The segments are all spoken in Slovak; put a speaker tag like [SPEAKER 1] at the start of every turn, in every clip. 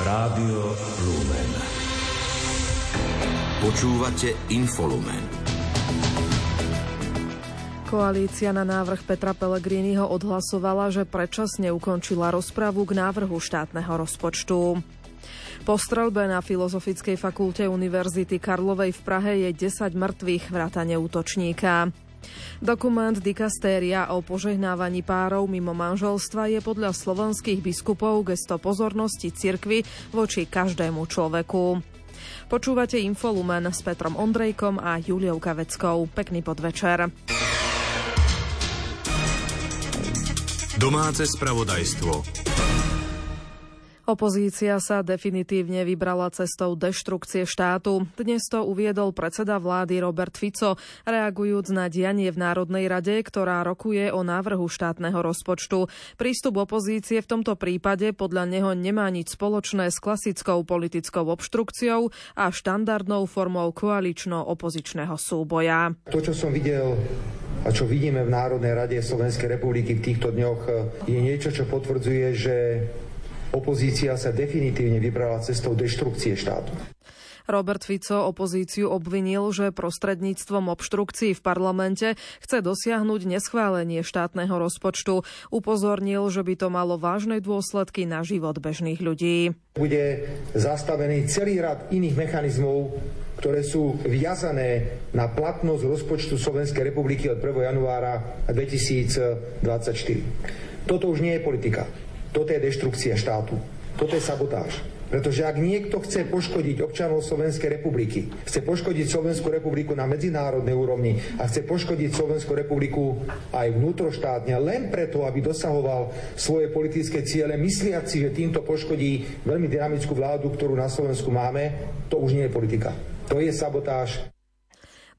[SPEAKER 1] Rádio Lumen. Počúvate Infolumen.
[SPEAKER 2] Koalícia na návrh Petra Pellegriniho odhlasovala, že predčasne ukončila rozpravu k návrhu štátneho rozpočtu. Po strelbe na Filozofickej fakulte Univerzity Karlovej v Prahe je 10 mŕtvych vrátane útočníka. Dokument dikastéria o požehnávaní párov mimo manželstva je podľa slovenských biskupov gesto pozornosti cirkvy voči každému človeku. Počúvate Infolumen s Petrom Ondrejkom a Juliou Kaveckou. Pekný podvečer.
[SPEAKER 1] Domáce spravodajstvo.
[SPEAKER 2] Opozícia sa definitívne vybrala cestou deštrukcie štátu. Dnes to uviedol predseda vlády Robert Fico, reagujúc na dianie v Národnej rade, ktorá rokuje o návrhu štátneho rozpočtu. Prístup opozície v tomto prípade podľa neho nemá nič spoločné s klasickou politickou obštrukciou a štandardnou formou koalično-opozičného súboja.
[SPEAKER 3] To, čo som videl a čo vidíme v Národnej rade Slovenskej republiky v týchto dňoch, je niečo, čo potvrdzuje, že Opozícia sa definitívne vybrala cestou deštrukcie štátu.
[SPEAKER 2] Robert Fico opozíciu obvinil, že prostredníctvom obštrukcií v parlamente chce dosiahnuť neschválenie štátneho rozpočtu. Upozornil, že by to malo vážne dôsledky na život bežných ľudí.
[SPEAKER 3] Bude zastavený celý rad iných mechanizmov, ktoré sú viazané na platnosť rozpočtu Slovenskej republiky od 1. januára 2024. Toto už nie je politika. Toto je deštrukcia štátu. Toto je sabotáž. Pretože ak niekto chce poškodiť občanov Slovenskej republiky, chce poškodiť Slovenskú republiku na medzinárodnej úrovni a chce poškodiť Slovenskú republiku aj vnútroštátne len preto, aby dosahoval svoje politické ciele, mysliac si, že týmto poškodí veľmi dynamickú vládu, ktorú na Slovensku máme, to už nie je politika. To je sabotáž.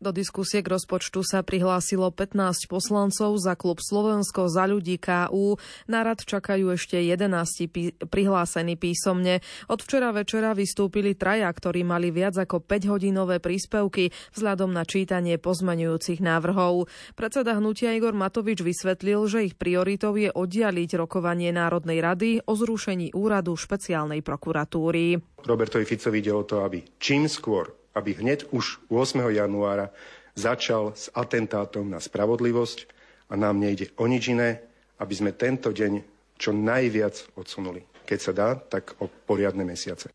[SPEAKER 2] Do diskusie k rozpočtu sa prihlásilo 15 poslancov za klub Slovensko za ľudí KU. Na rad čakajú ešte 11 pí- prihlásení písomne. Od včera večera vystúpili traja, ktorí mali viac ako 5-hodinové príspevky vzhľadom na čítanie pozmenujúcich návrhov. Predseda hnutia Igor Matovič vysvetlil, že ich prioritou je oddialiť rokovanie Národnej rady o zrušení úradu špeciálnej prokuratúry.
[SPEAKER 4] Robertovi Ficovi ide o to, aby čím skôr aby hneď už 8. januára začal s atentátom na spravodlivosť a nám nejde o nič iné, aby sme tento deň čo najviac odsunuli. Keď sa dá, tak o poriadne mesiace.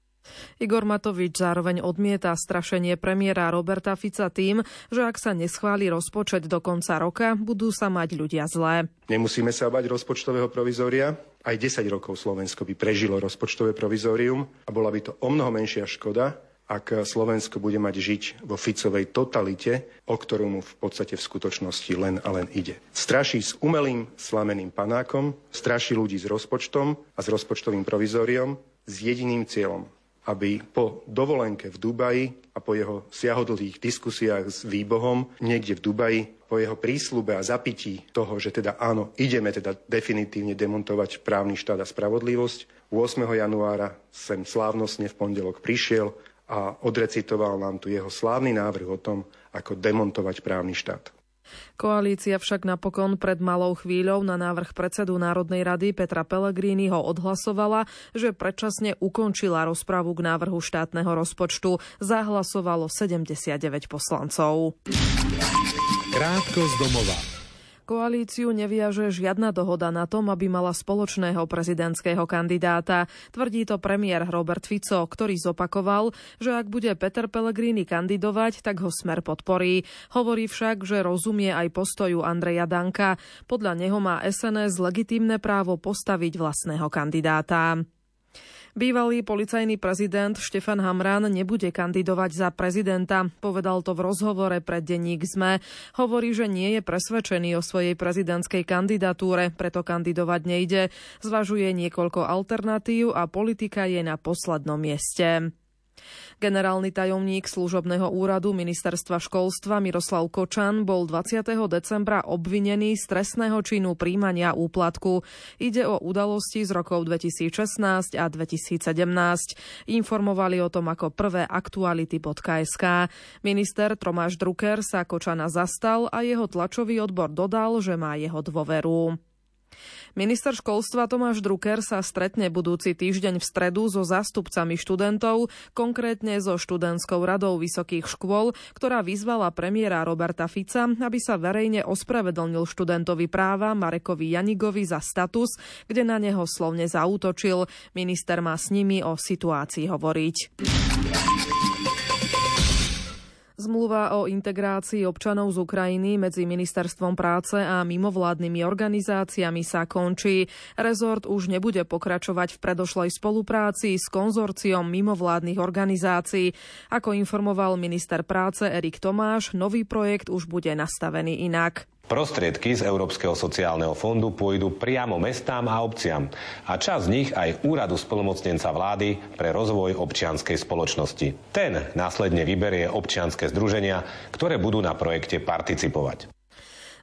[SPEAKER 2] Igor Matovič zároveň odmieta strašenie premiéra Roberta Fica tým, že ak sa neschváli rozpočet do konca roka, budú sa mať ľudia zlé.
[SPEAKER 4] Nemusíme sa bať rozpočtového provizória. Aj 10 rokov Slovensko by prežilo rozpočtové provizórium a bola by to o mnoho menšia škoda, ak Slovensko bude mať žiť vo Ficovej totalite, o ktorú mu v podstate v skutočnosti len a len ide. Straší s umelým slameným panákom, straší ľudí s rozpočtom a s rozpočtovým provizóriom s jediným cieľom, aby po dovolenke v Dubaji a po jeho siahodlhých diskusiách s výbohom niekde v Dubaji, po jeho prísľube a zapití toho, že teda áno, ideme teda definitívne demontovať právny štát a spravodlivosť, 8. januára sem slávnostne v pondelok prišiel a odrecitoval nám tu jeho slávny návrh o tom, ako demontovať právny štát.
[SPEAKER 2] Koalícia však napokon pred malou chvíľou na návrh predsedu Národnej rady Petra Pellegriniho odhlasovala, že predčasne ukončila rozpravu k návrhu štátneho rozpočtu. Zahlasovalo 79 poslancov.
[SPEAKER 1] Krátko z domova.
[SPEAKER 2] Koalíciu neviaže žiadna dohoda na tom, aby mala spoločného prezidentského kandidáta. Tvrdí to premiér Robert Fico, ktorý zopakoval, že ak bude Peter Pellegrini kandidovať, tak ho smer podporí. Hovorí však, že rozumie aj postoju Andreja Danka. Podľa neho má SNS legitímne právo postaviť vlastného kandidáta. Bývalý policajný prezident Štefan Hamran nebude kandidovať za prezidenta. Povedal to v rozhovore pre denník ZME. Hovorí, že nie je presvedčený o svojej prezidentskej kandidatúre, preto kandidovať nejde. Zvažuje niekoľko alternatív a politika je na poslednom mieste. Generálny tajomník služobného úradu ministerstva školstva Miroslav Kočan bol 20. decembra obvinený z trestného činu príjmania úplatku. Ide o udalosti z rokov 2016 a 2017. Informovali o tom ako prvé aktuality.sk. Minister Tomáš Drucker sa Kočana zastal a jeho tlačový odbor dodal, že má jeho dôveru. Minister školstva Tomáš Drucker sa stretne budúci týždeň v stredu so zástupcami študentov, konkrétne so študentskou radou vysokých škôl, ktorá vyzvala premiéra Roberta Fica, aby sa verejne ospravedlnil študentovi práva Marekovi Janigovi za status, kde na neho slovne zautočil. Minister má s nimi o situácii hovoriť. Zmluva o integrácii občanov z Ukrajiny medzi Ministerstvom práce a mimovládnymi organizáciami sa končí. Rezort už nebude pokračovať v predošlej spolupráci s konzorciom mimovládnych organizácií. Ako informoval minister práce Erik Tomáš, nový projekt už bude nastavený inak.
[SPEAKER 5] Prostriedky z Európskeho sociálneho fondu pôjdu priamo mestám a obciam a čas z nich aj úradu spolomocnenca vlády pre rozvoj občianskej spoločnosti. Ten následne vyberie občianske združenia, ktoré budú na projekte participovať.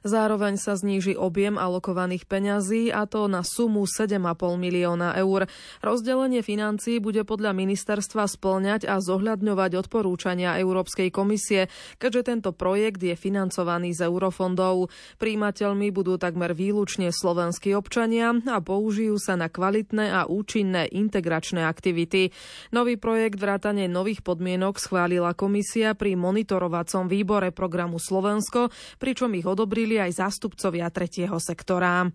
[SPEAKER 2] Zároveň sa zníži objem alokovaných peňazí a to na sumu 7,5 milióna eur. Rozdelenie financií bude podľa ministerstva splňať a zohľadňovať odporúčania Európskej komisie, keďže tento projekt je financovaný z eurofondov. Príjimateľmi budú takmer výlučne slovenskí občania a použijú sa na kvalitné a účinné integračné aktivity. Nový projekt vrátane nových podmienok schválila komisia pri monitorovacom výbore programu Slovensko, pričom ich odobrili aj zástupcovia tretieho sektora.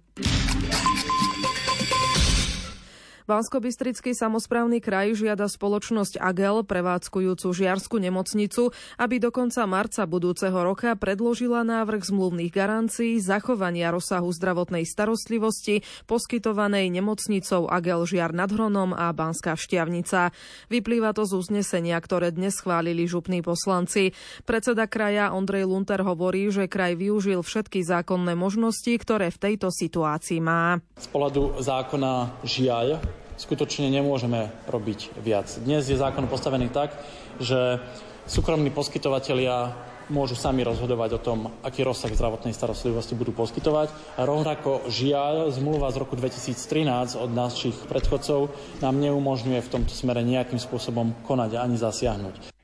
[SPEAKER 2] Banskobystrický samozprávny kraj žiada spoločnosť Agel, prevádzkujúcu žiarskú nemocnicu, aby do konca marca budúceho roka predložila návrh zmluvných garancií zachovania rozsahu zdravotnej starostlivosti poskytovanej nemocnicou Agel Žiar nad Hronom a Banská Štiavnica. Vyplýva to z uznesenia, ktoré dnes schválili župní poslanci. Predseda kraja Ondrej Lunter hovorí, že kraj využil všetky zákonné možnosti, ktoré v tejto situácii má.
[SPEAKER 6] Z pohľadu zákona žiaľ skutočne nemôžeme robiť viac. Dnes je zákon postavený tak, že súkromní poskytovatelia môžu sami rozhodovať o tom, aký rozsah zdravotnej starostlivosti budú poskytovať. A rovnako žiaľ, zmluva z roku 2013 od našich predchodcov nám neumožňuje v tomto smere nejakým spôsobom konať ani zasiahnuť.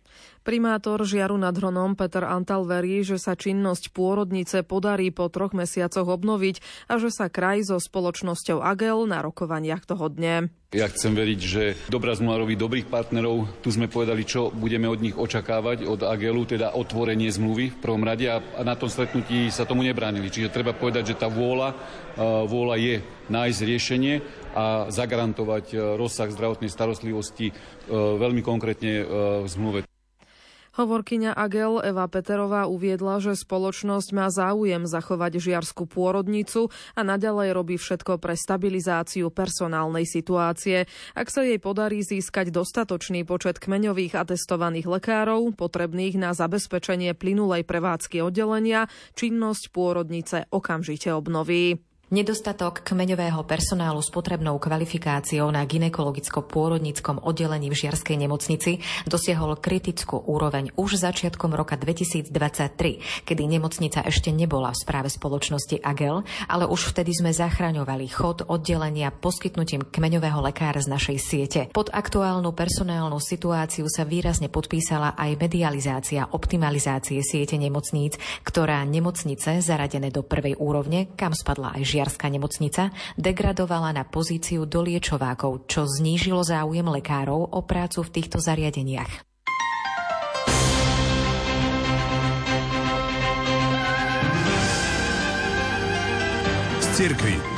[SPEAKER 2] Primátor Žiaru nad Hronom Peter Antal verí, že sa činnosť pôrodnice podarí po troch mesiacoch obnoviť a že sa kraj so spoločnosťou Agel na rokovaniach toho dne.
[SPEAKER 7] Ja chcem veriť, že dobrá zmluva robí dobrých partnerov. Tu sme povedali, čo budeme od nich očakávať, od Agelu, teda otvorenie zmluvy v prvom rade a, na tom stretnutí sa tomu nebránili. Čiže treba povedať, že tá vôľa, vôľa je nájsť riešenie a zagarantovať rozsah zdravotnej starostlivosti veľmi konkrétne v zmluve.
[SPEAKER 2] Hovorkyňa Agel Eva Peterová uviedla, že spoločnosť má záujem zachovať žiarskú pôrodnicu a naďalej robí všetko pre stabilizáciu personálnej situácie. Ak sa jej podarí získať dostatočný počet kmeňových atestovaných lekárov, potrebných na zabezpečenie plynulej prevádzky oddelenia, činnosť pôrodnice okamžite obnoví.
[SPEAKER 8] Nedostatok kmeňového personálu s potrebnou kvalifikáciou na ginekologicko-pôrodníckom oddelení v Žiarskej nemocnici dosiahol kritickú úroveň už začiatkom roka 2023, kedy nemocnica ešte nebola v správe spoločnosti AGEL, ale už vtedy sme zachraňovali chod oddelenia poskytnutím kmeňového lekára z našej siete. Pod aktuálnu personálnu situáciu sa výrazne podpísala aj medializácia optimalizácie siete nemocníc, ktorá nemocnice zaradené do prvej úrovne, kam spadla aj Žiarská nemocnica degradovala na pozíciu doliečovákov, čo znížilo záujem lekárov o prácu v týchto zariadeniach.
[SPEAKER 1] Cirkvi.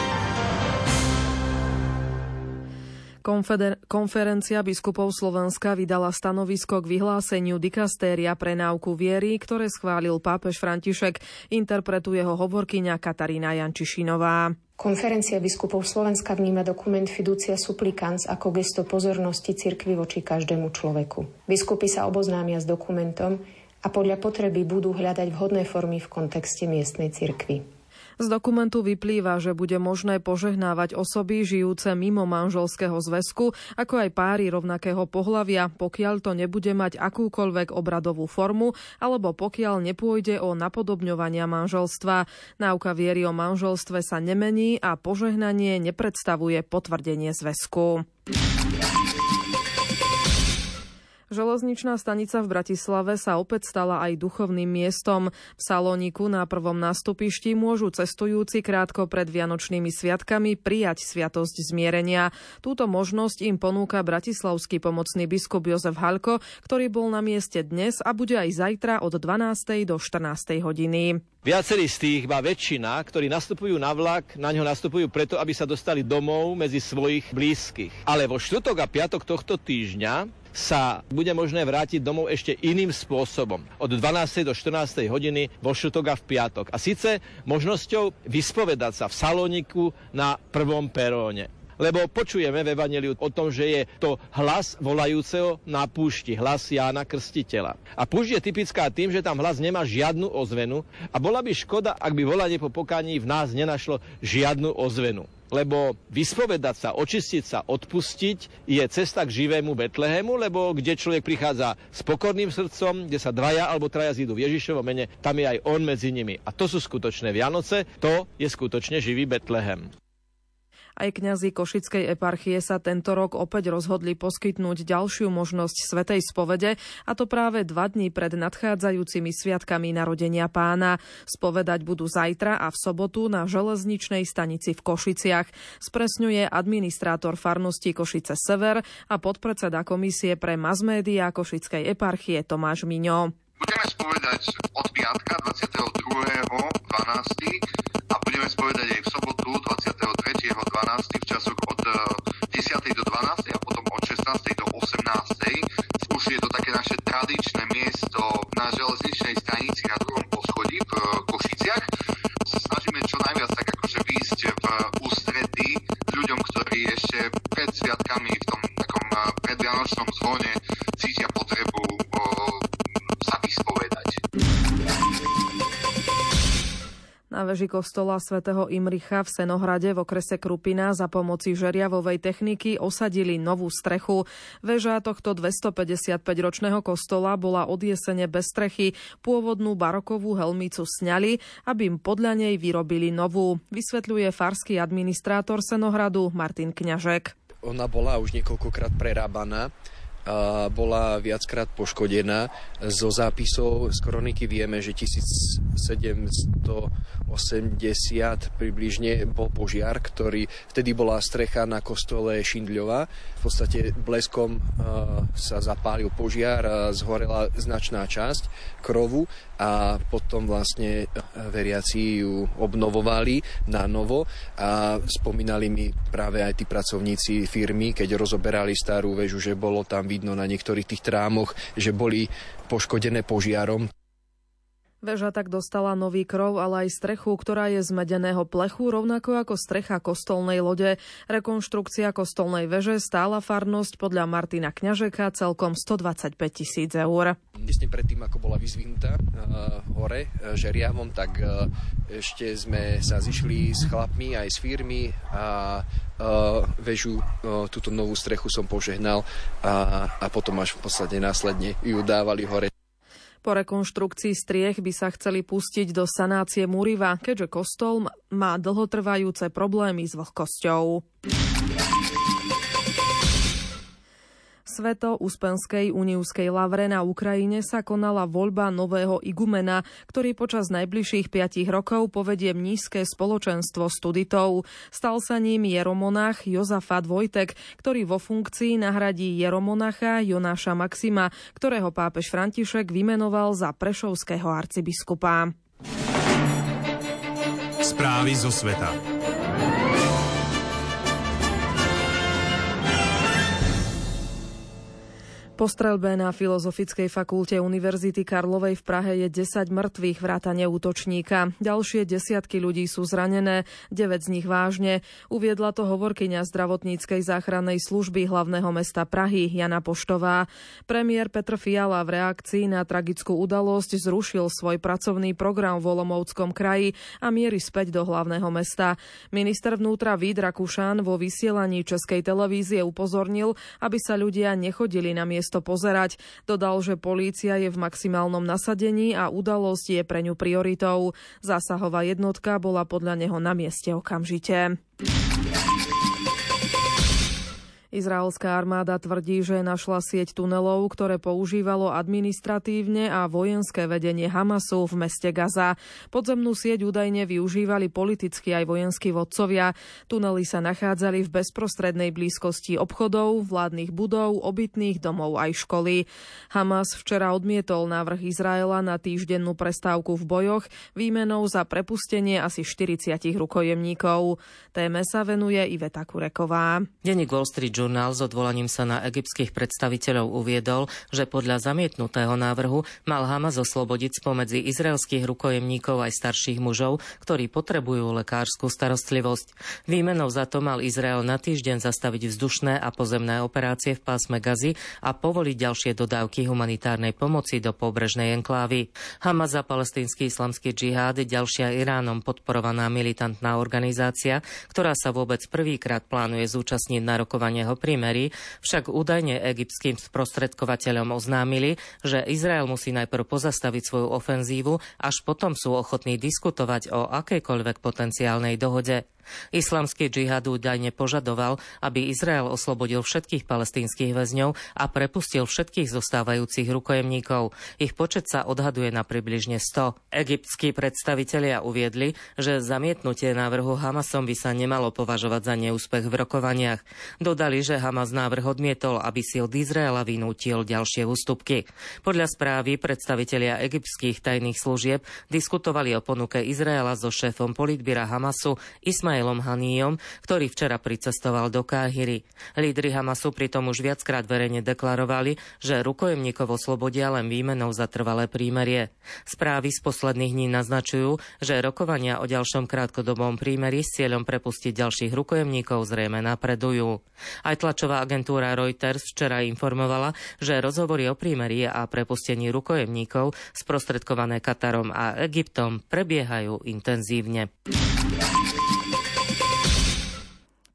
[SPEAKER 2] Konfeder- konferencia biskupov Slovenska vydala stanovisko k vyhláseniu dikastéria pre náuku viery, ktoré schválil pápež František, interpretuje ho hovorkyňa Katarína Jančišinová.
[SPEAKER 9] Konferencia biskupov Slovenska vníma dokument Fiducia Supplicans ako gesto pozornosti cirkvi voči každému človeku. Biskupy sa oboznámia s dokumentom a podľa potreby budú hľadať vhodné formy v kontexte miestnej cirkvi.
[SPEAKER 2] Z dokumentu vyplýva, že bude možné požehnávať osoby žijúce mimo manželského zväzku, ako aj páry rovnakého pohlavia, pokiaľ to nebude mať akúkoľvek obradovú formu, alebo pokiaľ nepôjde o napodobňovania manželstva. Náuka viery o manželstve sa nemení a požehnanie nepredstavuje potvrdenie zväzku. Železničná stanica v Bratislave sa opäť stala aj duchovným miestom. V Salóniku na prvom nástupišti môžu cestujúci krátko pred Vianočnými sviatkami prijať sviatosť zmierenia. Túto možnosť im ponúka bratislavský pomocný biskup Jozef Halko, ktorý bol na mieste dnes a bude aj zajtra od 12. do 14. hodiny.
[SPEAKER 10] Viacerí z tých, ba väčšina, ktorí nastupujú na vlak, na ňo nastupujú preto, aby sa dostali domov medzi svojich blízkych. Ale vo štvrtok a piatok tohto týždňa sa bude možné vrátiť domov ešte iným spôsobom. Od 12. do 14. hodiny vo šutok a v piatok. A síce možnosťou vyspovedať sa v salóniku na prvom peróne. Lebo počujeme v Evangeliu o tom, že je to hlas volajúceho na púšti, hlas Jána Krstiteľa. A púšť je typická tým, že tam hlas nemá žiadnu ozvenu a bola by škoda, ak by volanie po pokaní v nás nenašlo žiadnu ozvenu lebo vyspovedať sa, očistiť sa, odpustiť je cesta k živému Betlehemu, lebo kde človek prichádza s pokorným srdcom, kde sa dvaja alebo traja zídu v Ježišovom mene, tam je aj on medzi nimi. A to sú skutočné Vianoce, to je skutočne živý Betlehem.
[SPEAKER 2] Aj kňazi Košickej eparchie sa tento rok opäť rozhodli poskytnúť ďalšiu možnosť Svetej spovede, a to práve dva dní pred nadchádzajúcimi sviatkami narodenia pána. Spovedať budú zajtra a v sobotu na železničnej stanici v Košiciach. Spresňuje administrátor farnosti Košice Sever a podpredseda komisie pre masmédia Košickej eparchie Tomáš Miňo.
[SPEAKER 11] Budeme spovedať od piatka 22.12 a budeme spovedať aj v sobotu
[SPEAKER 2] Veži kostola svätého Imricha v Senohrade v okrese Krupina za pomoci žeriavovej techniky osadili novú strechu. Veža tohto 255-ročného kostola bola od jesene bez strechy. Pôvodnú barokovú helmicu sňali, aby im podľa nej vyrobili novú. Vysvetľuje farský administrátor Senohradu Martin Kňažek.
[SPEAKER 12] Ona bola už niekoľkokrát prerábaná bola viackrát poškodená. Zo zápisov z kroniky vieme, že 1780 približne bol požiar, ktorý vtedy bola strecha na kostole Šindľova. V podstate bleskom sa zapálil požiar a zhorela značná časť krovu a potom vlastne veriaci ju obnovovali na novo a spomínali mi práve aj tí pracovníci firmy, keď rozoberali starú väžu, že bolo tam vidno na niektorých tých trámoch, že boli poškodené požiarom.
[SPEAKER 2] Veža tak dostala nový krov, ale aj strechu, ktorá je z medeného plechu, rovnako ako strecha kostolnej lode. Rekonštrukcia kostolnej veže stála farnosť podľa Martina Kňažeka celkom 125 tisíc eur.
[SPEAKER 12] Tesne predtým, ako bola vyzvihnutá uh, hore uh, žeriavom, tak uh, ešte sme sa zišli s chlapmi aj z firmy a uh, väžu, uh, túto novú strechu som požehnal a, a potom až v podstate následne ju dávali hore.
[SPEAKER 2] Po rekonštrukcii striech by sa chceli pustiť do sanácie Muriva, keďže kostol má dlhotrvajúce problémy s vlhkosťou. Sveto Uspenskej uniúskej lavre na Ukrajine sa konala voľba nového igumena, ktorý počas najbližších 5 rokov povedie nízke spoločenstvo studitov. Stal sa ním jeromonach Jozafat Vojtek, ktorý vo funkcii nahradí jeromonacha Jonáša Maxima, ktorého pápež František vymenoval za prešovského arcibiskupa.
[SPEAKER 1] Správy zo sveta.
[SPEAKER 2] Po strelbe na Filozofickej fakulte Univerzity Karlovej v Prahe je 10 mŕtvych vrátane útočníka. Ďalšie desiatky ľudí sú zranené, 9 z nich vážne. Uviedla to hovorkyňa zdravotníckej záchrannej služby hlavného mesta Prahy Jana Poštová. Premiér Petr Fiala v reakcii na tragickú udalosť zrušil svoj pracovný program v Olomovskom kraji a mierí späť do hlavného mesta. Minister vnútra Vít Rakušan vo vysielaní Českej televízie upozornil, aby sa ľudia nechodili na miesto miesto pozerať. Dodal, že polícia je v maximálnom nasadení a udalosť je pre ňu prioritou. Zásahová jednotka bola podľa neho na mieste okamžite. Izraelská armáda tvrdí, že našla sieť tunelov, ktoré používalo administratívne a vojenské vedenie Hamasu v meste Gaza. Podzemnú sieť údajne využívali politicky aj vojenskí vodcovia. Tunely sa nachádzali v bezprostrednej blízkosti obchodov, vládnych budov, obytných domov aj školy. Hamas včera odmietol návrh Izraela na týždennú prestávku v bojoch výmenou za prepustenie asi 40 rukojemníkov. Téme sa venuje Iveta Kureková.
[SPEAKER 13] Denník Wall Street Journal s odvolaním sa na egyptských predstaviteľov uviedol, že podľa zamietnutého návrhu mal Hamas oslobodiť spomedzi izraelských rukojemníkov aj starších mužov, ktorí potrebujú lekárskú starostlivosť. Výmenou za to mal Izrael na týždeň zastaviť vzdušné a pozemné operácie v pásme Gazy a povoliť ďalšie dodávky humanitárnej pomoci do pobrežnej enklávy. Hamas a palestínsky islamský džihad, ďalšia Iránom podporovaná militantná organizácia, ktorá sa vôbec prvýkrát plánuje zúčastniť na rokovanie o prímerí, však údajne egyptským sprostredkovateľom oznámili, že Izrael musí najprv pozastaviť svoju ofenzívu, až potom sú ochotní diskutovať o akejkoľvek potenciálnej dohode. Islamský džihad údajne požadoval, aby Izrael oslobodil všetkých palestínskych väzňov a prepustil všetkých zostávajúcich rukojemníkov. Ich počet sa odhaduje na približne 100. Egyptskí predstavitelia uviedli, že zamietnutie návrhu Hamasom by sa nemalo považovať za neúspech v rokovaniach. Dodali, že Hamas návrh odmietol, aby si od Izraela vynútil ďalšie ústupky. Podľa správy predstavitelia egyptských tajných služieb diskutovali o ponuke Izraela so šéfom politbíra Hamasu Ismail Ismailom Haníjom, ktorý včera pricestoval do Káhyry. Lídry Hamasu pritom už viackrát verejne deklarovali, že rukojemníkov oslobodia len výmenou za trvalé prímerie. Správy z posledných dní naznačujú, že rokovania o ďalšom krátkodobom prímeri s cieľom prepustiť ďalších rukojemníkov zrejme napredujú. Aj tlačová agentúra Reuters včera informovala, že rozhovory o prímerí a prepustení rukojemníkov sprostredkované Katarom a Egyptom prebiehajú intenzívne.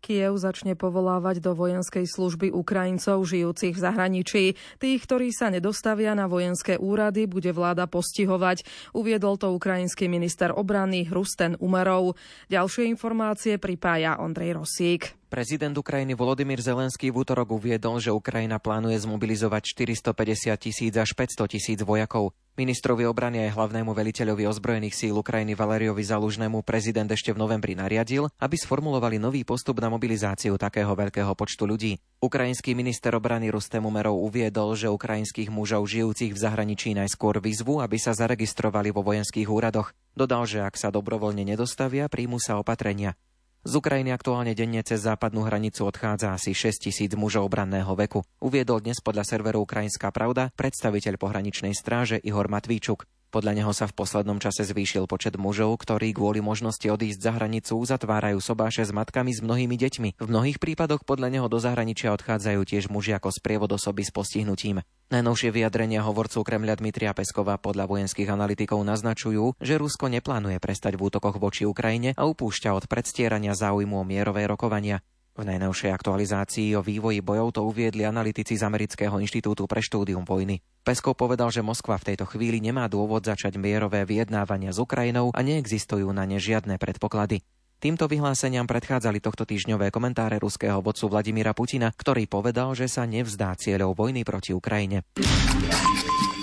[SPEAKER 2] Kiev začne povolávať do vojenskej služby Ukrajincov žijúcich v zahraničí. Tých, ktorí sa nedostavia na vojenské úrady, bude vláda postihovať. Uviedol to ukrajinský minister obrany Rusten Umerov. Ďalšie informácie pripája Ondrej Rosík.
[SPEAKER 14] Prezident Ukrajiny Volodymyr Zelenský v útorok uviedol, že Ukrajina plánuje zmobilizovať 450 tisíc až 500 tisíc vojakov. Ministrovi obrany aj hlavnému veliteľovi ozbrojených síl Ukrajiny Valeriovi Zalužnému prezident ešte v novembri nariadil, aby sformulovali nový postup na mobilizáciu takého veľkého počtu ľudí. Ukrajinský minister obrany Rustem Umerov uviedol, že ukrajinských mužov žijúcich v zahraničí najskôr vyzvu, aby sa zaregistrovali vo vojenských úradoch. Dodal, že ak sa dobrovoľne nedostavia, príjmu sa opatrenia. Z Ukrajiny aktuálne denne cez západnú hranicu odchádza asi 6 tisíc mužov obranného veku. Uviedol dnes podľa serveru Ukrajinská pravda predstaviteľ pohraničnej stráže Ihor Matvíčuk. Podľa neho sa v poslednom čase zvýšil počet mužov, ktorí kvôli možnosti odísť za hranicu zatvárajú sobáše s matkami s mnohými deťmi. V mnohých prípadoch podľa neho do zahraničia odchádzajú tiež muži ako sprievod osoby s postihnutím. Najnovšie vyjadrenia hovorcu Kremľa Dmitria Peskova podľa vojenských analytikov naznačujú, že Rusko neplánuje prestať v útokoch voči Ukrajine a upúšťa od predstierania záujmu o mierové rokovania. V najnovšej aktualizácii o vývoji bojov to uviedli analytici z Amerického inštitútu pre štúdium vojny. Peskov povedal, že Moskva v tejto chvíli nemá dôvod začať mierové vyjednávania s Ukrajinou a neexistujú na ne žiadne predpoklady. Týmto vyhláseniam predchádzali tohto týždňové komentáre ruského vodcu Vladimíra Putina, ktorý povedal, že sa nevzdá cieľov vojny proti Ukrajine.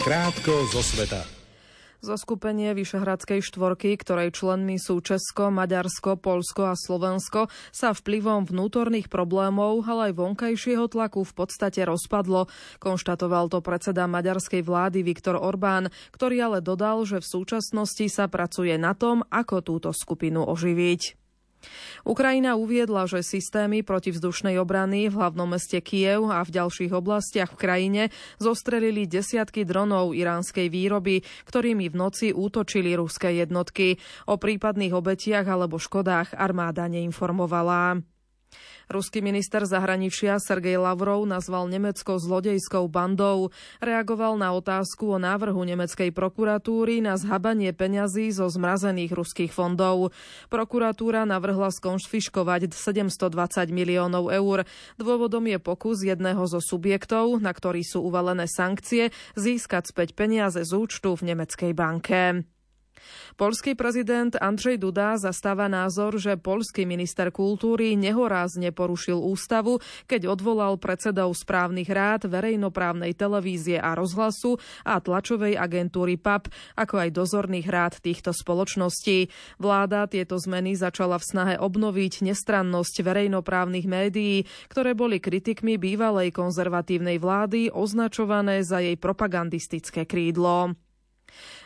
[SPEAKER 1] Krátko zo sveta.
[SPEAKER 2] Zoskupenie Vyšehradskej štvorky, ktorej členmi sú Česko, Maďarsko, Polsko a Slovensko, sa vplyvom vnútorných problémov, ale aj vonkajšieho tlaku v podstate rozpadlo. Konštatoval to predseda maďarskej vlády Viktor Orbán, ktorý ale dodal, že v súčasnosti sa pracuje na tom, ako túto skupinu oživiť. Ukrajina uviedla, že systémy protivzdušnej obrany v hlavnom meste Kiev a v ďalších oblastiach v krajine zostrelili desiatky dronov iránskej výroby, ktorými v noci útočili ruské jednotky. O prípadných obetiach alebo škodách armáda neinformovala. Ruský minister zahraničia Sergej Lavrov nazval Nemecko zlodejskou bandou. Reagoval na otázku o návrhu nemeckej prokuratúry na zhabanie peňazí zo zmrazených ruských fondov. Prokuratúra navrhla skonšfiškovať 720 miliónov eur. Dôvodom je pokus jedného zo subjektov, na ktorý sú uvalené sankcie, získať späť peniaze z účtu v nemeckej banke. Polský prezident Andrzej Duda zastáva názor, že polský minister kultúry nehorázne porušil ústavu, keď odvolal predsedov správnych rád verejnoprávnej televízie a rozhlasu a tlačovej agentúry PAP, ako aj dozorných rád týchto spoločností. Vláda tieto zmeny začala v snahe obnoviť nestrannosť verejnoprávnych médií, ktoré boli kritikmi bývalej konzervatívnej vlády označované za jej propagandistické krídlo.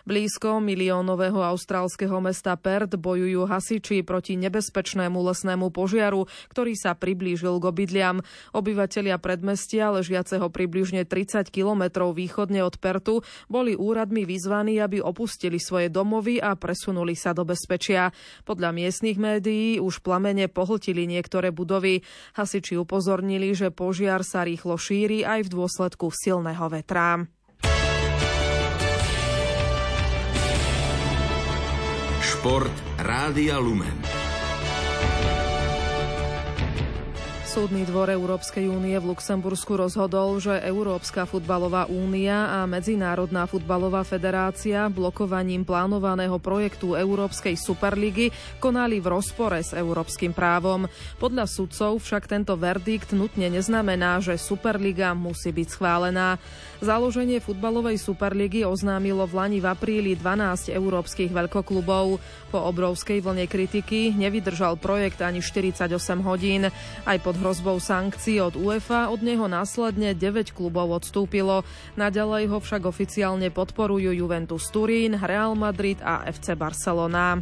[SPEAKER 2] Blízko miliónového austrálskeho mesta Perth bojujú hasiči proti nebezpečnému lesnému požiaru, ktorý sa priblížil k obydliam. Obyvatelia predmestia, ležiaceho približne 30 kilometrov východne od Pertu, boli úradmi vyzvaní, aby opustili svoje domovy a presunuli sa do bezpečia. Podľa miestnych médií už plamene pohltili niektoré budovy. Hasiči upozornili, že požiar sa rýchlo šíri aj v dôsledku silného vetra.
[SPEAKER 15] Šport Rádia Lumen.
[SPEAKER 2] Súdny dvor Európskej únie v Luxembursku rozhodol, že Európska futbalová únia a Medzinárodná futbalová federácia blokovaním plánovaného projektu Európskej superligy konali v rozpore s európskym právom. Podľa sudcov však tento verdikt nutne neznamená, že Superliga musí byť schválená. Založenie futbalovej superligy oznámilo v Lani v apríli 12 európskych veľkoklubov. Po obrovskej vlne kritiky nevydržal projekt ani 48 hodín. Aj pod hrozbou sankcií od UEFA od neho následne 9 klubov odstúpilo. Naďalej ho však oficiálne podporujú Juventus Turín, Real Madrid a FC Barcelona.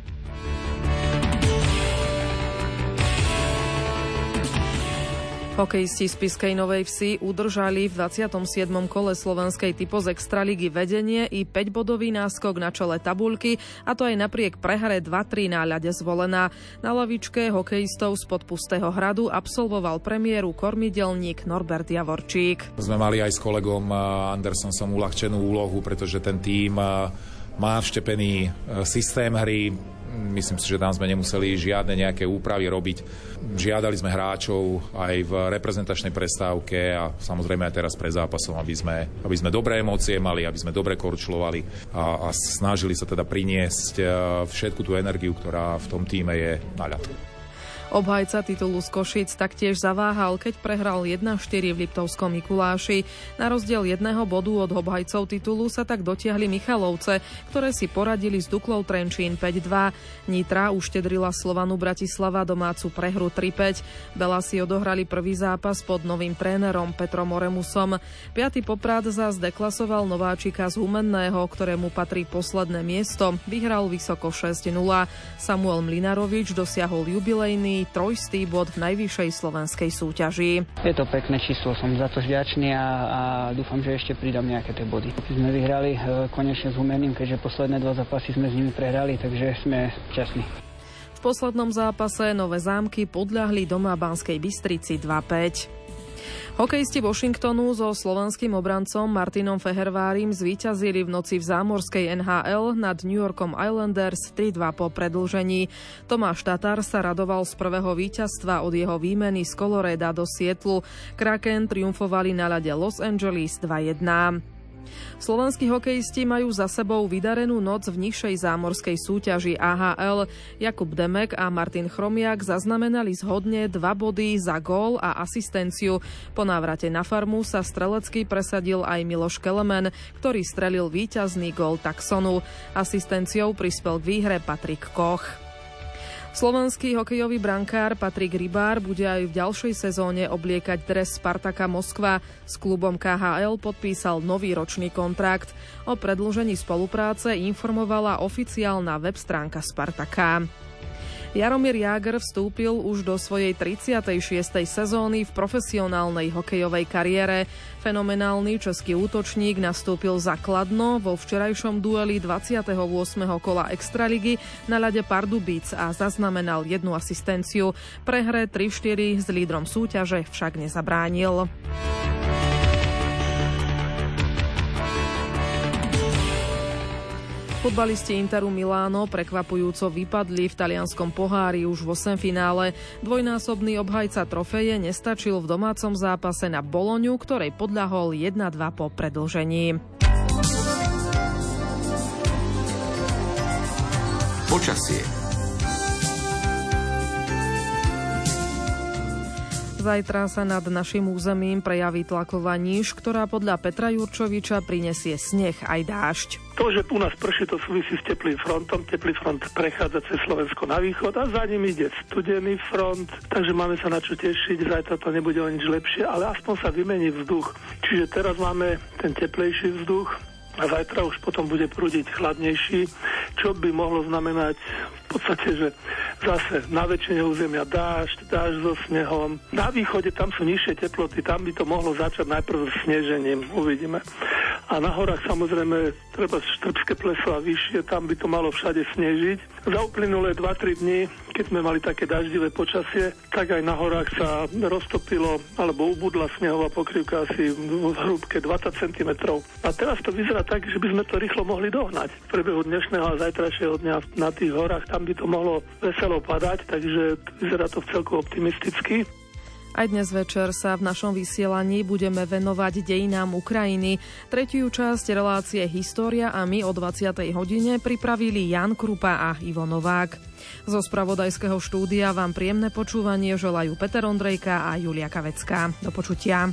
[SPEAKER 2] Hokejisti z Piskej Novej Vsi udržali v 27. kole slovenskej typoz Extraligy vedenie i 5-bodový náskok na čele tabulky, a to aj napriek prehre 2-3 na ľade zvolená. Na lavičke hokejistov z podpustého hradu absolvoval premiéru kormidelník Norbert Javorčík.
[SPEAKER 16] Sme mali aj s kolegom eh, Andersonsom uľahčenú úlohu, pretože ten tým eh, má vštepený eh, systém hry, Myslím si, že tam sme nemuseli žiadne nejaké úpravy robiť. Žiadali sme hráčov aj v reprezentačnej prestávke a samozrejme aj teraz pred zápasom, aby sme, aby sme dobré emócie mali, aby sme dobre korčulovali a, a snažili sa teda priniesť eh, všetku tú energiu, ktorá v tom týme je na ľad.
[SPEAKER 2] Obhajca titulu z Košic taktiež zaváhal, keď prehral 1-4 v Liptovskom Mikuláši. Na rozdiel jedného bodu od obhajcov titulu sa tak dotiahli Michalovce, ktoré si poradili s Duklou Trenčín 5-2. Nitra uštedrila Slovanu Bratislava domácu prehru 3-5. Bela si odohrali prvý zápas pod novým trénerom Petrom Oremusom. Piatý poprad zás deklasoval nováčika z Humenného, ktorému patrí posledné miesto. Vyhral vysoko 6-0. Samuel Mlinarovič dosiahol jubilejný trojstý bod v najvyššej slovenskej súťaži.
[SPEAKER 17] Je to pekné číslo, som za to vďačný a, a dúfam, že ešte pridám nejaké tie body. Sme vyhrali e, konečne s Humeným, keďže posledné dva zápasy sme s nimi prehrali, takže sme šťastní.
[SPEAKER 2] V poslednom zápase Nové zámky podľahli doma Banskej Bystrici 2-5. Hokejisti Washingtonu so slovenským obrancom Martinom Fehervárim zvíťazili v noci v zámorskej NHL nad New Yorkom Islanders 3-2 po predlžení. Tomáš Tatar sa radoval z prvého víťazstva od jeho výmeny z Coloreda do Sietlu. Kraken triumfovali na ľade Los Angeles 2-1. Slovenskí hokejisti majú za sebou vydarenú noc v nižšej zámorskej súťaži AHL. Jakub Demek a Martin Chromiak zaznamenali zhodne dva body za gól a asistenciu. Po návrate na farmu sa strelecky presadil aj Miloš Kelemen, ktorý strelil víťazný gól Taxonu. Asistenciou prispel k výhre Patrik Koch. Slovenský hokejový brankár Patrik Rybár bude aj v ďalšej sezóne obliekať dres Spartaka Moskva. S klubom KHL podpísal nový ročný kontrakt. O predlžení spolupráce informovala oficiálna web stránka Spartaka. Jaromír Jágr vstúpil už do svojej 36. sezóny v profesionálnej hokejovej kariére. Fenomenálny český útočník nastúpil zakladno vo včerajšom dueli 28. kola Extraligy na ľade Pardubic a zaznamenal jednu asistenciu. Prehre 3-4 s lídrom súťaže však nezabránil. Futbalisti Interu Miláno prekvapujúco vypadli v talianskom pohári už v 8 finále. Dvojnásobný obhajca trofeje nestačil v domácom zápase na Boloňu, ktorej podľahol 1-2 po predlžení.
[SPEAKER 15] Počasie.
[SPEAKER 2] Zajtra sa nad našim územím prejaví tlaková níž, ktorá podľa Petra Jurčoviča prinesie sneh aj dážď.
[SPEAKER 18] To, že u nás prší, to súvisí s teplým frontom. Teplý front prechádza cez Slovensko na východ a za ním ide studený front, takže máme sa na čo tešiť. Zajtra to nebude o nič lepšie, ale aspoň sa vymení vzduch. Čiže teraz máme ten teplejší vzduch, a zajtra už potom bude prúdiť chladnejší, čo by mohlo znamenať v podstate, že zase na väčšine územia dážď, dážď so snehom. Na východe tam sú nižšie teploty, tam by to mohlo začať najprv s snežením, uvidíme. A na horách samozrejme treba Štrbské pleso a vyššie, tam by to malo všade snežiť. Za uplynulé 2-3 dní, keď sme mali také daždivé počasie, tak aj na horách sa roztopilo alebo ubudla snehová pokrývka asi v hrúbke 20 cm. A teraz to vyzerá tak, že by sme to rýchlo mohli dohnať. V priebehu dnešného a zajtrajšieho dňa na tých horách tam by to mohlo veselo padať, takže vyzerá to celku optimisticky.
[SPEAKER 2] Aj dnes večer sa v našom vysielaní budeme venovať dejinám Ukrajiny. Tretiu časť relácie História a my o 20. hodine pripravili Jan Krupa a Ivo Novák. Zo spravodajského štúdia vám príjemné počúvanie želajú Peter Ondrejka a Julia Kavecká. Do počutia.